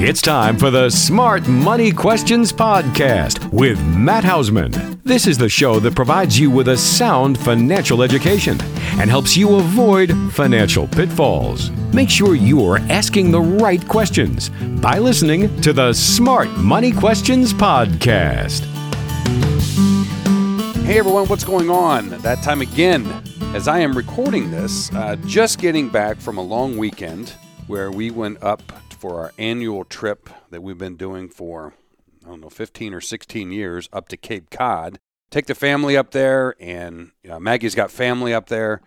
It's time for the Smart Money Questions Podcast with Matt Hausman. This is the show that provides you with a sound financial education and helps you avoid financial pitfalls. Make sure you are asking the right questions by listening to the Smart Money Questions Podcast. Hey everyone, what's going on? That time again, as I am recording this, uh, just getting back from a long weekend where we went up for our annual trip that we've been doing for, I don't know, 15 or 16 years up to Cape Cod. Take the family up there, and you know, Maggie's got family up there,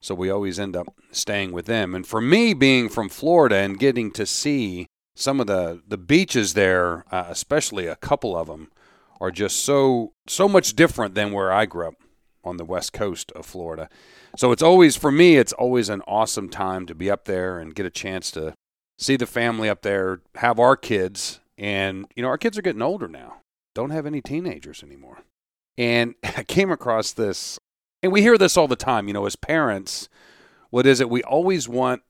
so we always end up staying with them. And for me, being from Florida and getting to see some of the, the beaches there, uh, especially a couple of them, are just so so much different than where I grew up on the west coast of Florida. So it's always for me it's always an awesome time to be up there and get a chance to see the family up there, have our kids and you know our kids are getting older now. Don't have any teenagers anymore. And I came across this and we hear this all the time, you know, as parents, what is it we always want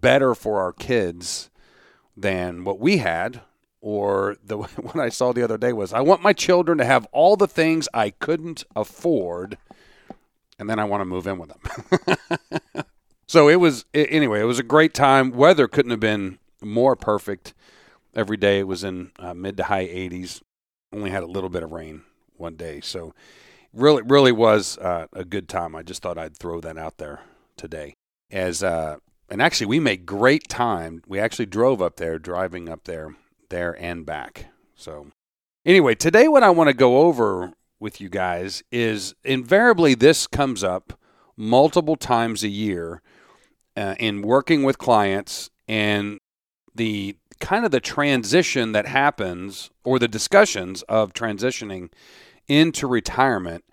better for our kids than what we had or the what I saw the other day was I want my children to have all the things I couldn't afford, and then I want to move in with them. so it was anyway. It was a great time. Weather couldn't have been more perfect. Every day it was in uh, mid to high 80s. Only had a little bit of rain one day, so really, really was uh, a good time. I just thought I'd throw that out there today. As uh, and actually, we made great time. We actually drove up there, driving up there there and back. So, anyway, today what I want to go over with you guys is invariably this comes up multiple times a year uh, in working with clients and the kind of the transition that happens or the discussions of transitioning into retirement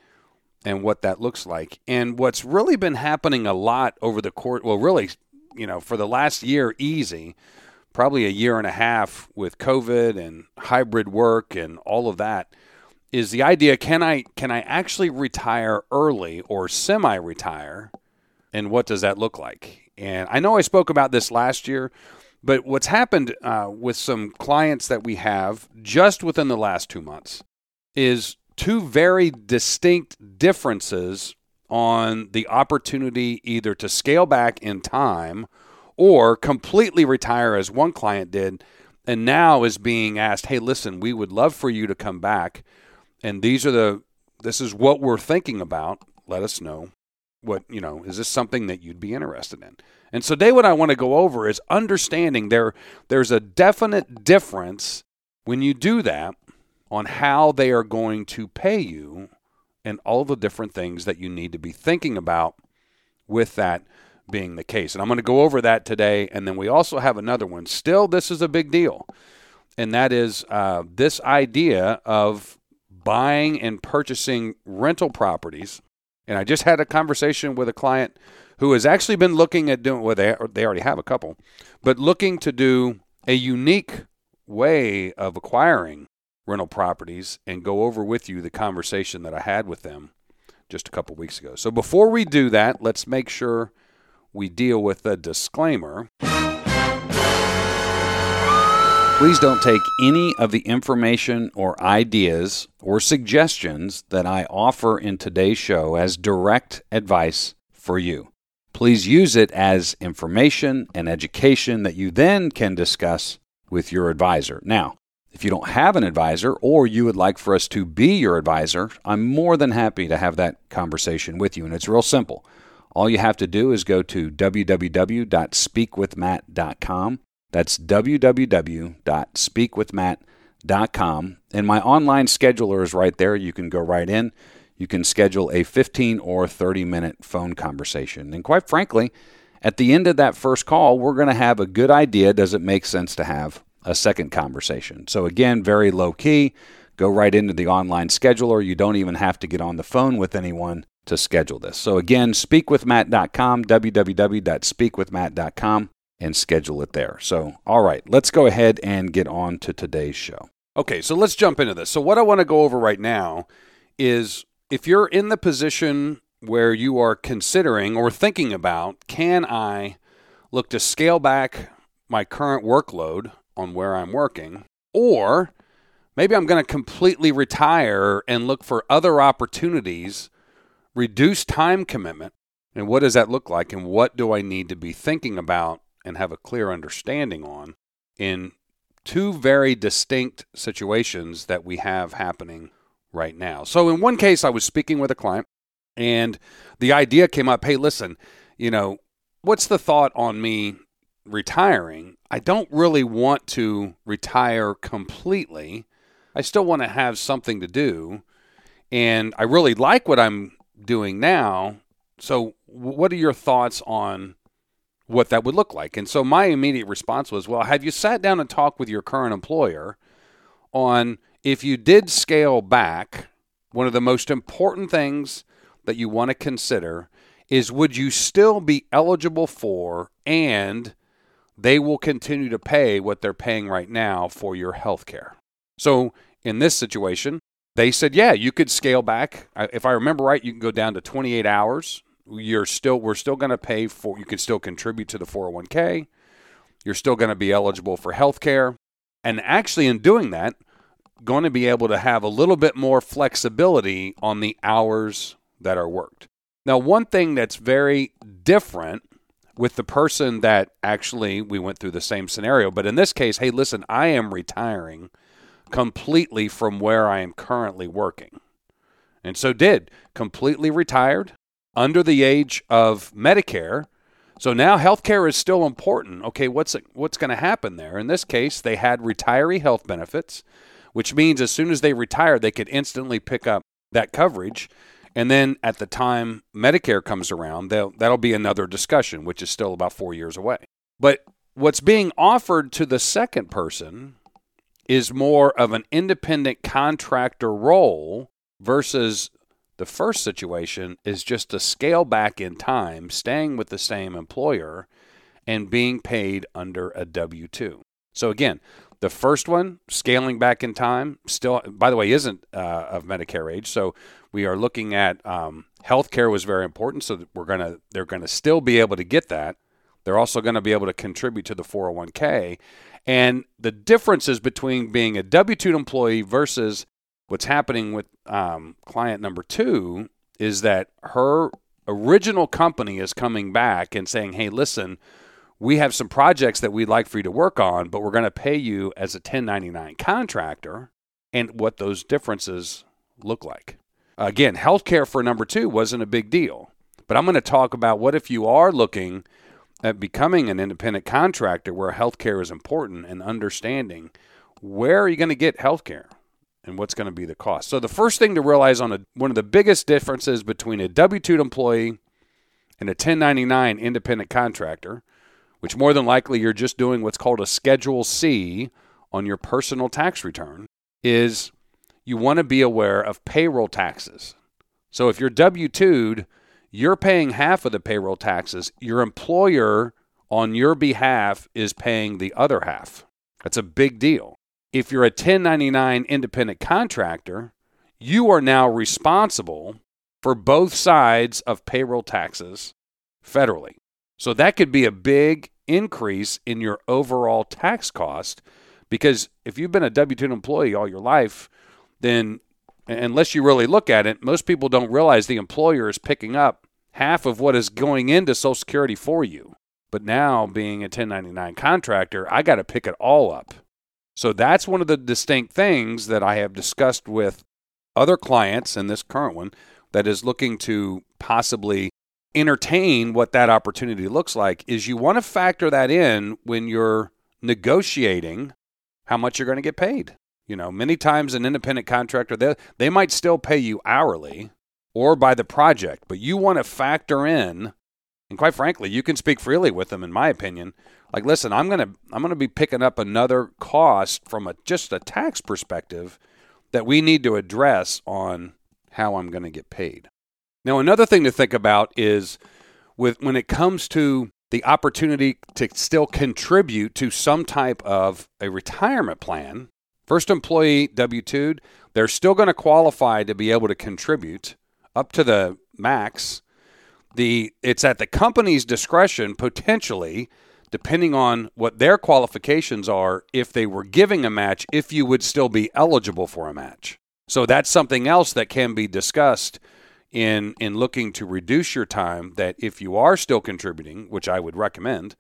and what that looks like. And what's really been happening a lot over the court, well, really, you know, for the last year, easy probably a year and a half with COVID and hybrid work and all of that is the idea can I can I actually retire early or semi retire and what does that look like? And I know I spoke about this last year, but what's happened uh, with some clients that we have just within the last two months is two very distinct differences on the opportunity either to scale back in time or completely retire as one client did and now is being asked, "Hey, listen, we would love for you to come back and these are the this is what we're thinking about. Let us know what, you know, is this something that you'd be interested in?" And so today what I want to go over is understanding there there's a definite difference when you do that on how they are going to pay you and all the different things that you need to be thinking about with that being the case. And I'm going to go over that today. And then we also have another one. Still, this is a big deal. And that is uh, this idea of buying and purchasing rental properties. And I just had a conversation with a client who has actually been looking at doing, well, they, they already have a couple, but looking to do a unique way of acquiring rental properties and go over with you the conversation that I had with them just a couple weeks ago. So before we do that, let's make sure we deal with a disclaimer. Please don't take any of the information or ideas or suggestions that I offer in today's show as direct advice for you. Please use it as information and education that you then can discuss with your advisor. Now, if you don't have an advisor or you would like for us to be your advisor, I'm more than happy to have that conversation with you. And it's real simple. All you have to do is go to www.speakwithmatt.com. That's www.speakwithmatt.com. And my online scheduler is right there. You can go right in. You can schedule a 15 or 30 minute phone conversation. And quite frankly, at the end of that first call, we're going to have a good idea does it make sense to have a second conversation? So, again, very low key. Go right into the online scheduler. You don't even have to get on the phone with anyone to schedule this. So again, speakwithmatt.com, www.speakwithmatt.com, and schedule it there. So, all right, let's go ahead and get on to today's show. Okay, so let's jump into this. So, what I want to go over right now is if you're in the position where you are considering or thinking about, can I look to scale back my current workload on where I'm working, or maybe I'm going to completely retire and look for other opportunities, reduce time commitment. And what does that look like? And what do I need to be thinking about and have a clear understanding on in two very distinct situations that we have happening right now? So, in one case, I was speaking with a client and the idea came up hey, listen, you know, what's the thought on me retiring? I don't really want to retire completely. I still want to have something to do. And I really like what I'm doing now. So, what are your thoughts on what that would look like? And so, my immediate response was, Well, have you sat down and talked with your current employer on if you did scale back, one of the most important things that you want to consider is would you still be eligible for and they will continue to pay what they're paying right now for your health care. So in this situation, they said, yeah, you could scale back. If I remember right, you can go down to 28 hours. You're still we're still going to pay for you can still contribute to the 401k. You're still going to be eligible for health care. And actually in doing that, going to be able to have a little bit more flexibility on the hours that are worked. Now, one thing that's very different with the person that actually we went through the same scenario, but in this case, hey, listen, I am retiring completely from where I am currently working. And so did completely retired under the age of Medicare. So now healthcare is still important. Okay, what's what's going to happen there? In this case, they had retiree health benefits, which means as soon as they retire, they could instantly pick up that coverage and then at the time Medicare comes around, that'll be another discussion, which is still about four years away. But what's being offered to the second person is more of an independent contractor role versus the first situation is just to scale back in time, staying with the same employer and being paid under a W 2. So, again, the first one, scaling back in time, still, by the way, isn't uh, of Medicare age. So we are looking at um, healthcare was very important. So we're gonna they're gonna still be able to get that. They're also going to be able to contribute to the 401k. And the differences between being a W 2 employee versus what's happening with um, client number two is that her original company is coming back and saying, hey, listen, we have some projects that we'd like for you to work on, but we're going to pay you as a 1099 contractor and what those differences look like. Again, healthcare for number two wasn't a big deal, but I'm going to talk about what if you are looking at becoming an independent contractor where healthcare is important and understanding where are you going to get healthcare and what's going to be the cost. So the first thing to realize on a, one of the biggest differences between a W-2 employee and a 1099 independent contractor which more than likely you're just doing what's called a Schedule C on your personal tax return, is you want to be aware of payroll taxes. So if you're W 2'd, you're paying half of the payroll taxes. Your employer on your behalf is paying the other half. That's a big deal. If you're a 1099 independent contractor, you are now responsible for both sides of payroll taxes federally. So that could be a big increase in your overall tax cost because if you've been a W 2 employee all your life, then unless you really look at it, most people don't realize the employer is picking up half of what is going into Social Security for you. But now, being a 1099 contractor, I got to pick it all up. So that's one of the distinct things that I have discussed with other clients and this current one that is looking to possibly entertain what that opportunity looks like is you want to factor that in when you're negotiating how much you're going to get paid. You know, many times an independent contractor they they might still pay you hourly or by the project, but you want to factor in and quite frankly, you can speak freely with them in my opinion. Like listen, I'm going to I'm going to be picking up another cost from a just a tax perspective that we need to address on how I'm going to get paid. Now, another thing to think about is with when it comes to the opportunity to still contribute to some type of a retirement plan. First employee W 2, they're still going to qualify to be able to contribute up to the max. The it's at the company's discretion potentially depending on what their qualifications are, if they were giving a match, if you would still be eligible for a match. So that's something else that can be discussed in in looking to reduce your time that if you are still contributing, which I would recommend,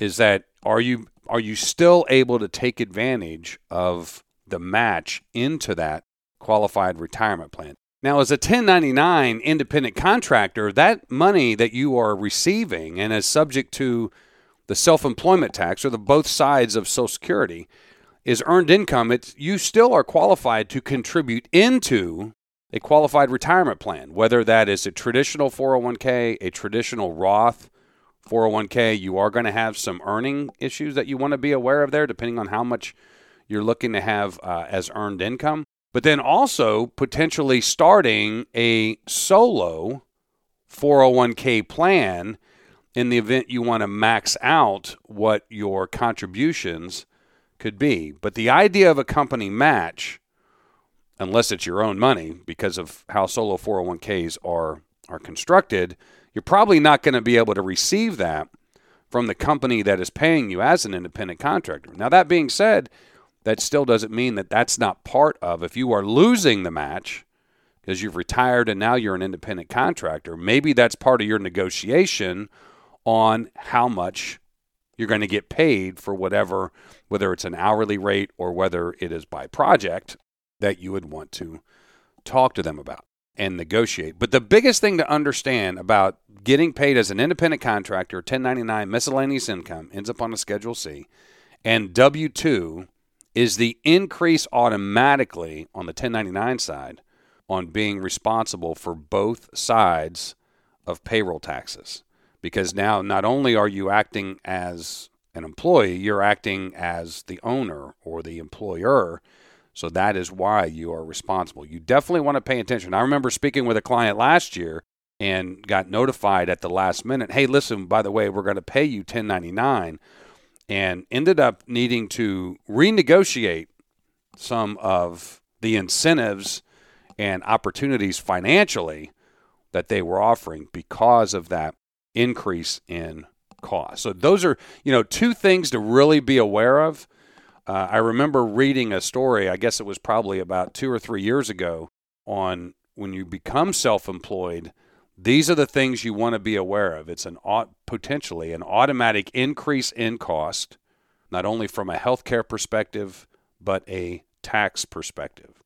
is that are you are you still able to take advantage of the match into that qualified retirement plan? Now, as a 1099 independent contractor, that money that you are receiving and is subject to the self-employment tax or the both sides of Social Security is earned income. It's you still are qualified to contribute into a qualified retirement plan, whether that is a traditional 401k, a traditional Roth 401k. You are going to have some earning issues that you want to be aware of there, depending on how much you're looking to have uh, as earned income. But then also potentially starting a solo 401k plan in the event you want to max out what your contributions could be. But the idea of a company match, unless it's your own money because of how solo 401ks are are constructed, you're probably not going to be able to receive that from the company that is paying you as an independent contractor. Now that being said, that still doesn't mean that that's not part of if you are losing the match because you've retired and now you're an independent contractor, maybe that's part of your negotiation on how much you're going to get paid for whatever, whether it's an hourly rate or whether it is by project that you would want to talk to them about and negotiate. But the biggest thing to understand about getting paid as an independent contractor, 1099 miscellaneous income ends up on a Schedule C, and W 2 is the increase automatically on the 1099 side on being responsible for both sides of payroll taxes because now not only are you acting as an employee, you're acting as the owner or the employer. So that is why you are responsible. You definitely want to pay attention. I remember speaking with a client last year and got notified at the last minute, "Hey, listen, by the way, we're going to pay you 1099." And ended up needing to renegotiate some of the incentives and opportunities financially that they were offering because of that increase in cost. So those are, you know, two things to really be aware of. Uh, I remember reading a story, I guess it was probably about two or three years ago, on when you become self employed, these are the things you want to be aware of. It's an potentially an automatic increase in cost, not only from a healthcare perspective, but a tax perspective.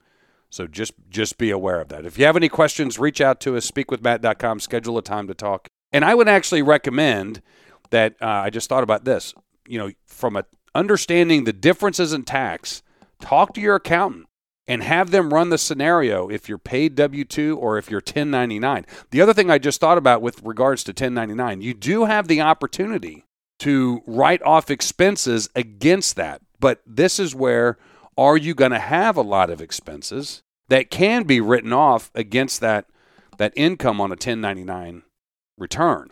So just just be aware of that. If you have any questions, reach out to us, speakwithmatt.com, schedule a time to talk. And I would actually recommend that uh, I just thought about this. You know, from a understanding the differences in tax, talk to your accountant and have them run the scenario if you're paid W 2 or if you're 1099. The other thing I just thought about with regards to 1099, you do have the opportunity to write off expenses against that. But this is where are you going to have a lot of expenses that can be written off against that, that income on a 1099 return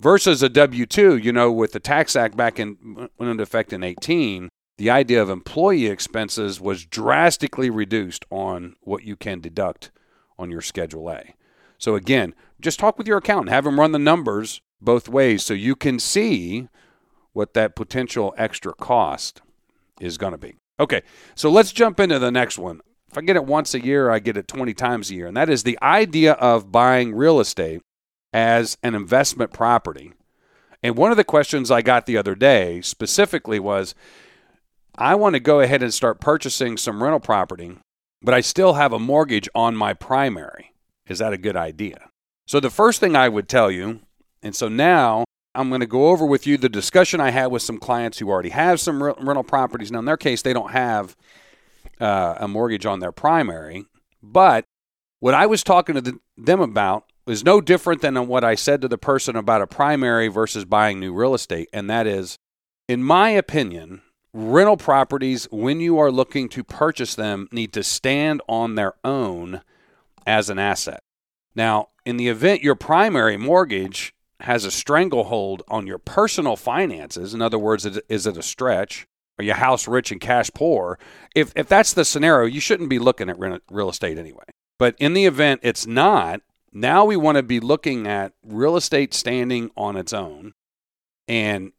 versus a W 2, you know, with the Tax Act back in, went into effect in 18, the idea of employee expenses was drastically reduced on what you can deduct on your Schedule A. So, again, just talk with your accountant, have them run the numbers both ways so you can see what that potential extra cost is going to be. Okay, so let's jump into the next one. If I get it once a year, I get it 20 times a year. And that is the idea of buying real estate as an investment property. And one of the questions I got the other day specifically was I want to go ahead and start purchasing some rental property, but I still have a mortgage on my primary. Is that a good idea? So, the first thing I would tell you, and so now I'm going to go over with you the discussion I had with some clients who already have some rental properties. Now, in their case, they don't have uh, a mortgage on their primary, but what I was talking to the, them about is no different than what I said to the person about a primary versus buying new real estate. And that is, in my opinion, rental properties, when you are looking to purchase them, need to stand on their own as an asset. Now, in the event your primary mortgage has a stranglehold on your personal finances, in other words, is it a stretch? Are you house rich and cash poor? If, if that's the scenario, you shouldn't be looking at real estate anyway. But in the event it's not, now we want to be looking at real estate standing on its own and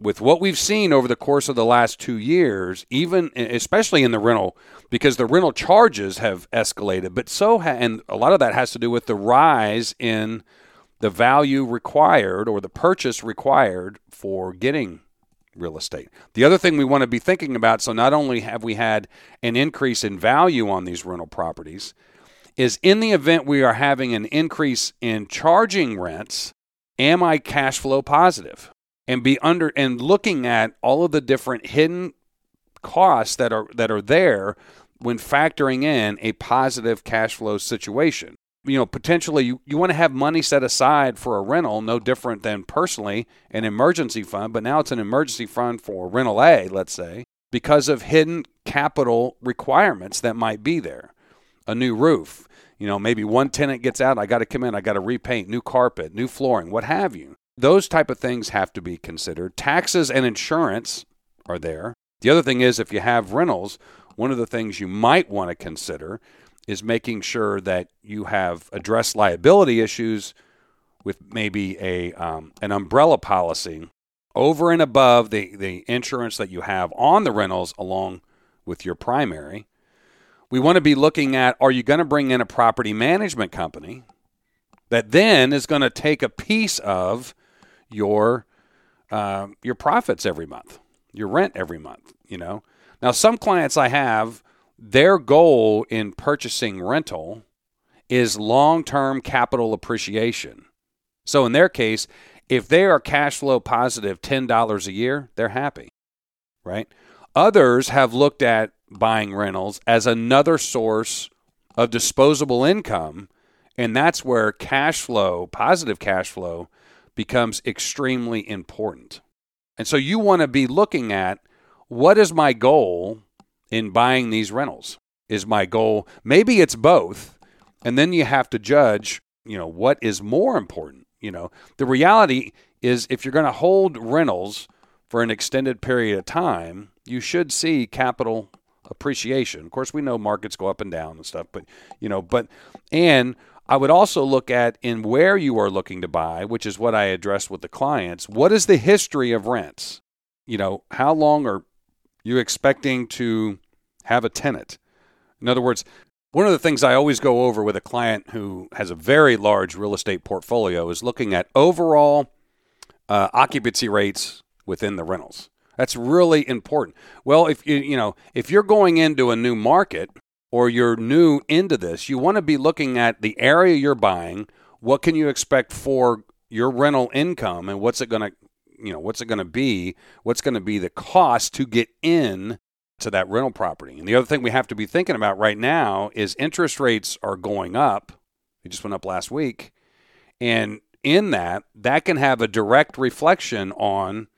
with what we've seen over the course of the last two years, even especially in the rental, because the rental charges have escalated, but so ha- and a lot of that has to do with the rise in the value required or the purchase required for getting real estate. The other thing we want to be thinking about so not only have we had an increase in value on these rental properties, is in the event we are having an increase in charging rents, am I cash flow positive? And be under and looking at all of the different hidden costs that are that are there when factoring in a positive cash flow situation you know, potentially you, you want to have money set aside for a rental, no different than personally an emergency fund, but now it's an emergency fund for rental A, let's say, because of hidden capital requirements that might be there. A new roof, you know, maybe one tenant gets out, I got to come in, I got to repaint, new carpet, new flooring, what have you. Those type of things have to be considered. Taxes and insurance are there. The other thing is if you have rentals, one of the things you might want to consider is making sure that you have addressed liability issues with maybe a um, an umbrella policy over and above the, the insurance that you have on the rentals along with your primary. We want to be looking at are you going to bring in a property management company that then is going to take a piece of your uh, your profits every month, your rent every month, you know. Now some clients I have their goal in purchasing rental is long term capital appreciation. So, in their case, if they are cash flow positive $10 a year, they're happy, right? Others have looked at buying rentals as another source of disposable income, and that's where cash flow, positive cash flow, becomes extremely important. And so you want to be looking at what is my goal in buying these rentals is my goal. Maybe it's both. And then you have to judge, you know, what is more important. You know, the reality is if you're going to hold rentals for an extended period of time, you should see capital appreciation. Of course, we know markets go up and down and stuff, but you know, but and I would also look at in where you are looking to buy, which is what I address with the clients. What is the history of rents? You know, how long are you expecting to have a tenant? In other words, one of the things I always go over with a client who has a very large real estate portfolio is looking at overall uh, occupancy rates within the rentals. That's really important. Well, if you you know if you're going into a new market or you're new into this, you want to be looking at the area you're buying. What can you expect for your rental income, and what's it going to you know what's it going to be what's going to be the cost to get in to that rental property and the other thing we have to be thinking about right now is interest rates are going up they just went up last week and in that that can have a direct reflection on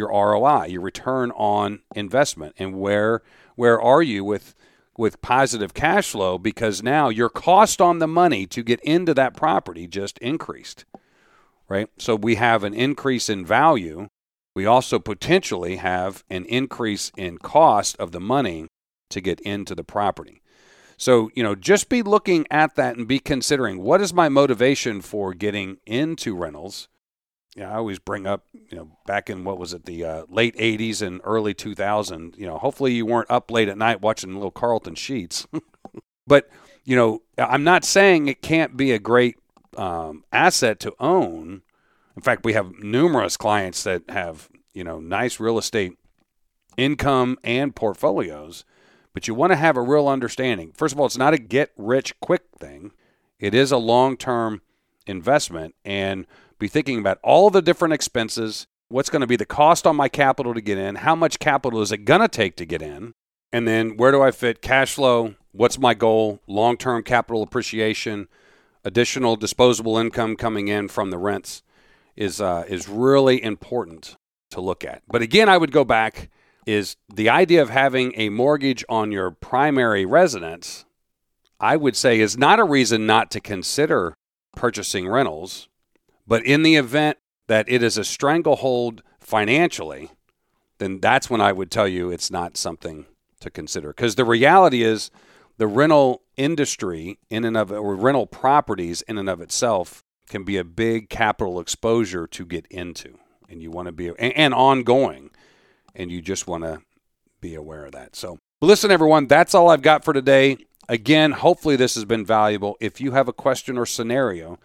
your ROI your return on investment and where where are you with with positive cash flow because now your cost on the money to get into that property just increased right? So we have an increase in value. We also potentially have an increase in cost of the money to get into the property. So, you know, just be looking at that and be considering what is my motivation for getting into rentals. Yeah, I always bring up, you know, back in what was it, the uh, late 80s and early 2000, you know, hopefully you weren't up late at night watching little Carleton Sheets. but, you know, I'm not saying it can't be a great um, asset to own. In fact, we have numerous clients that have you know nice real estate income and portfolios, but you want to have a real understanding. First of all, it's not a get rich quick thing. It is a long term investment, and be thinking about all the different expenses. What's going to be the cost on my capital to get in? How much capital is it going to take to get in? And then where do I fit cash flow? What's my goal? Long term capital appreciation additional disposable income coming in from the rents is uh, is really important to look at. But again, I would go back is the idea of having a mortgage on your primary residence. I would say is not a reason not to consider purchasing rentals, but in the event that it is a stranglehold financially, then that's when I would tell you it's not something to consider. Because the reality is the rental industry in and of or rental properties in and of itself can be a big capital exposure to get into. and you want to be and, and ongoing, and you just want to be aware of that. So, listen, everyone, that's all I've got for today. Again, hopefully this has been valuable. If you have a question or scenario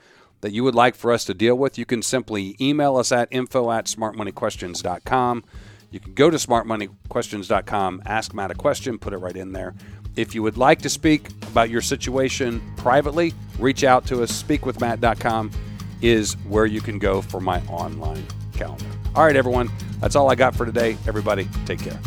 that you would like for us to deal with, you can simply email us at info at smartmoneyquestions.com. You can go to smartmoneyquestions.com, ask Matt a question, put it right in there. If you would like to speak about your situation privately, reach out to us. Speakwithmatt.com is where you can go for my online calendar. All right, everyone. That's all I got for today. Everybody, take care.